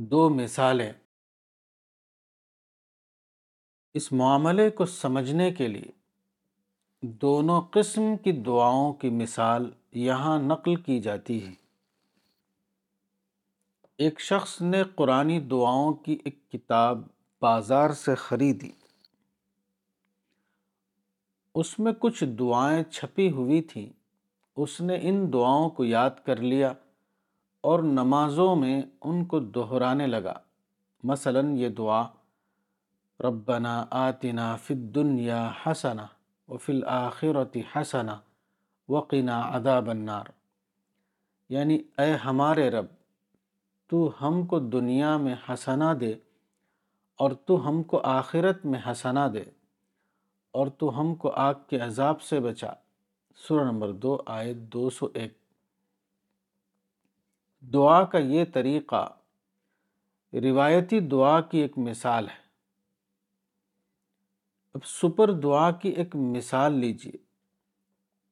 دو مثالیں۔ اس معاملے کو سمجھنے کے لیے دونوں قسم کی دعاؤں کی مثال یہاں نقل کی جاتی ہے۔ ایک شخص نے قرآنی دعاؤں کی ایک کتاب بازار سے خریدی۔ اس میں کچھ دعائیں چھپی ہوئی تھیں۔ اس نے ان دعاؤں کو یاد کر لیا۔ اور نمازوں میں ان کو دہرانے لگا۔ مثلا یہ دعا، ربنا آتنا فی الدنیا حسنا وفی الآخرت حسنا وقنا عذاب النار. یعنی اے ہمارے رب، تو ہم کو دنیا میں حسنا دے اور تو ہم کو آخرت میں حسنا دے اور تو ہم کو آگ کے عذاب سے بچا۔ سورہ نمبر دو، آیت دو سو ایک۔ دعا کا یہ طریقہ روایتی دعا کی ایک مثال ہے۔ اب سپر دعا کی ایک مثال لیجیے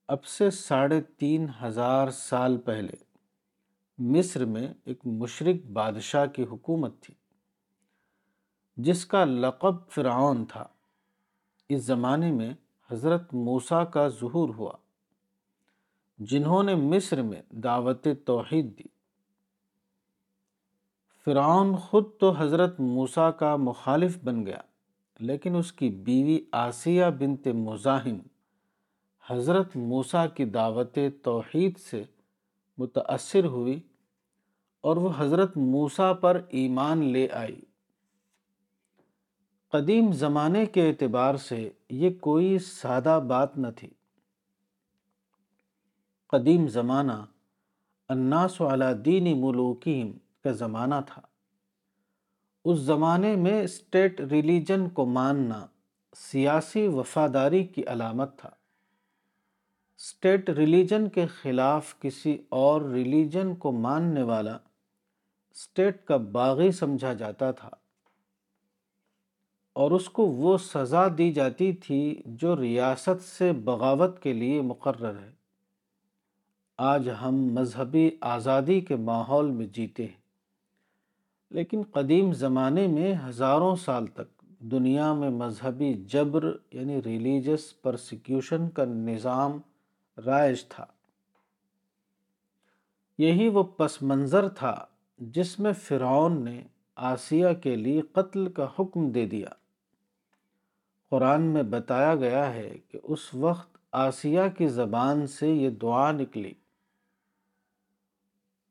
اب سے ساڑھے تین ہزار سال پہلے مصر میں ایک مشرق بادشاہ کی حکومت تھی، جس کا لقب فرعون تھا۔ اس زمانے میں حضرت موسیٰ کا ظہور ہوا، جنہوں نے مصر میں دعوت توحید دی۔ فرعون خود تو حضرت موسیٰ کا مخالف بن گیا، لیکن اس کی بیوی آسیہ بنت مزاحم حضرت موسیٰ کی دعوت توحید سے متاثر ہوئی اور وہ حضرت موسیٰ پر ایمان لے آئی۔ قدیم زمانے کے اعتبار سے یہ کوئی سادہ بات نہ تھی۔ قدیم زمانہ الناس علی دین ملوکیم کا زمانہ تھا۔ اس زمانے میں اسٹیٹ ریلیجن کو ماننا سیاسی وفاداری کی علامت تھا۔ اسٹیٹ ریلیجن کے خلاف کسی اور ریلیجن کو ماننے والا اسٹیٹ کا باغی سمجھا جاتا تھا۔ اور اس کو وہ سزا دی جاتی تھی جو ریاست سے بغاوت کے لیے مقرر ہے۔ آج ہم مذہبی آزادی کے ماحول میں جیتے ہیں۔ لیکن قدیم زمانے میں ہزاروں سال تک دنیا میں مذہبی جبر یعنی ریلیجس پرسیکیوشن کا نظام رائج تھا۔ یہی وہ پس منظر تھا جس میں فرعون نے آسیہ کے لیے قتل کا حکم دے دیا۔ قرآن میں بتایا گیا ہے کہ اس وقت آسیہ کی زبان سے یہ دعا نکلی۔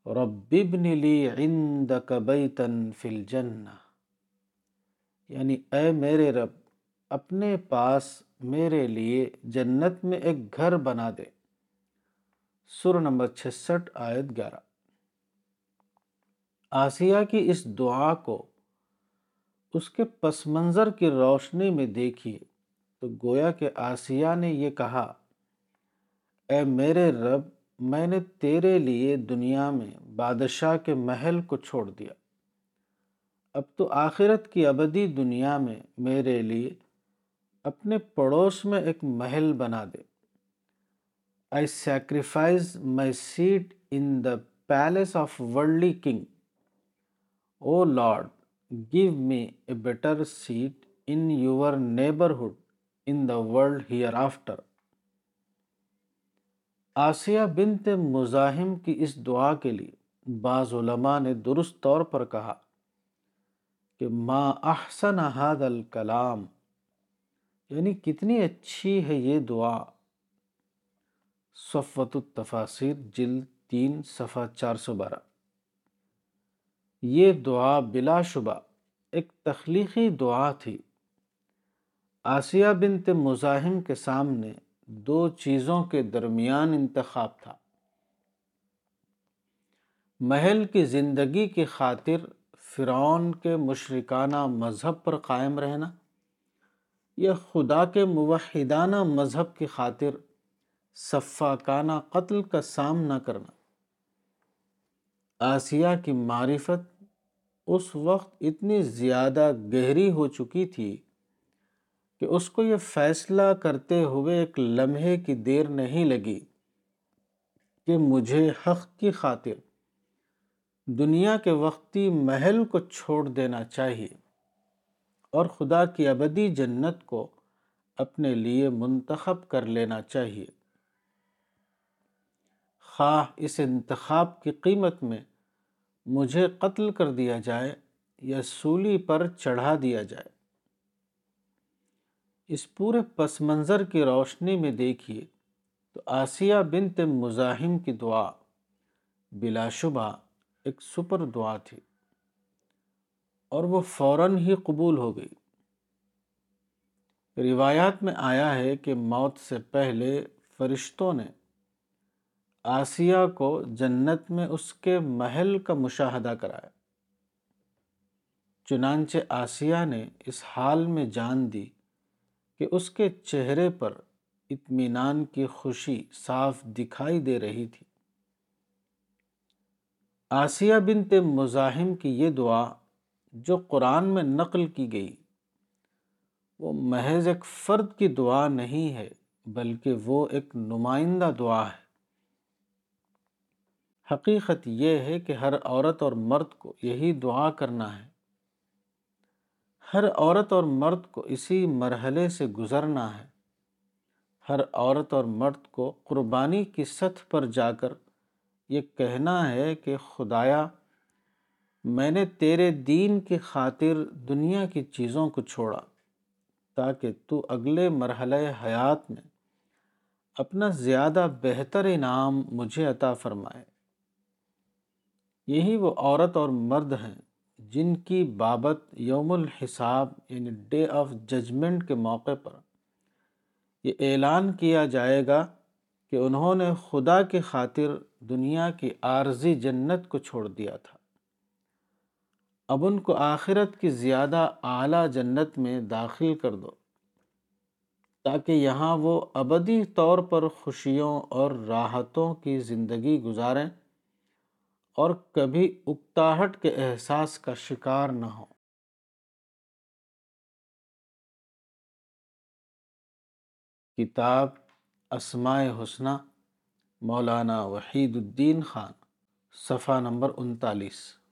رب ابن لی عندک بیتن فی الجنہ۔ یعنی اے میرے رب، اپنے پاس میرے لیے جنت میں ایک گھر بنا دے۔ سر نمبر چھسٹھ، آیت گیارہ۔ آسیہ کی اس دعا کو اس کے پس منظر کی روشنی میں دیکھیے تو گویا کہ آسیہ نے یہ کہا، اے میرے رب میں نے تیرے لیے دنیا میں بادشاہ کے محل کو چھوڑ دیا۔ اب تو آخرت کی ابدی دنیا میں میرے لیے اپنے پڑوس میں ایک محل بنا دے۔ I sacrifice my seat in the palace of worldly king O Lord give me a better seat in your neighbourhood in the world hereafter Asiya bint Muzahim کی اس دعا کے لیے بعض علماء نے درست طور پر کہا کہ ما احسن حاد الکلام یعنی کتنی اچھی ہے یہ دعا۔ صفوت التفاصیر جلد تین، صفحہ چار سو بارہ۔ یہ دعا بلا شبہ ایک تخلیقی دعا تھی۔ آسیہ بنت مزاحم کے سامنے دو چیزوں کے درمیان انتخاب تھا۔ محل کی زندگی کی خاطر فرعون کے مشرکانہ مذہب پر قائم رہنا یا خدا کے موحدانہ مذہب کی خاطر صفاکانہ قتل کا سامنا کرنا۔ آسیہ کی معرفت اس وقت اتنی زیادہ گہری ہو چکی تھی کہ اس کو یہ فیصلہ کرتے ہوئے ایک لمحے کی دیر نہیں لگی کہ مجھے حق کی خاطر دنیا کے وقتی محل کو چھوڑ دینا چاہیے اور خدا کی ابدی جنت کو اپنے لیے منتخب کر لینا چاہیے۔ خواہ اس انتخاب کی قیمت میں مجھے قتل کر دیا جائے یا سولی پر چڑھا دیا جائے۔ اس پورے پس منظر کی روشنی میں دیکھیے تو آسیہ بنت مزاحم کی دعا بلا شبہ ایک سپر دعا تھی اور وہ فوراً ہی قبول ہو گئی۔ روایات میں آیا ہے کہ موت سے پہلے فرشتوں نے آسیہ کو جنت میں اس کے محل کا مشاہدہ کرایا۔ چنانچہ آسیہ نے اس حال میں جان دی کہ اس کے چہرے پر اطمینان کی خوشی صاف دکھائی دے رہی تھی۔ آسیہ بنت مزاحم کی یہ دعا جو قرآن میں نقل کی گئی، وہ محض ایک فرد کی دعا نہیں ہے، بلکہ وہ ایک نمائندہ دعا ہے۔ حقیقت یہ ہے کہ ہر عورت اور مرد کو یہی دعا کرنا ہے۔ ہر عورت اور مرد کو اسی مرحلے سے گزرنا ہے۔ ہر عورت اور مرد کو قربانی کی سطح پر جا کر یہ کہنا ہے کہ خدایا، میں نے تیرے دین کی خاطر دنیا کی چیزوں کو چھوڑا تاکہ تو اگلے مرحلہ حیات میں اپنا زیادہ بہتر انعام مجھے عطا فرمائے۔ یہی وہ عورت اور مرد ہیں جن کی بابت یوم الحساب یعنی ڈے آف ججمنٹ کے موقع پر یہ اعلان کیا جائے گا کہ انہوں نے خدا کی خاطر دنیا کی عارضی جنت کو چھوڑ دیا تھا۔ اب ان کو آخرت کی زیادہ اعلیٰ جنت میں داخل کر دو تاکہ یہاں وہ ابدی طور پر خوشیوں اور راحتوں کی زندگی گزاریں۔ اور کبھی اکتاہٹ کے احساس کا شکار نہ ہو کتاب اسماء حسنہ، مولانا وحید الدین خان، صفحہ نمبر انتالیس۔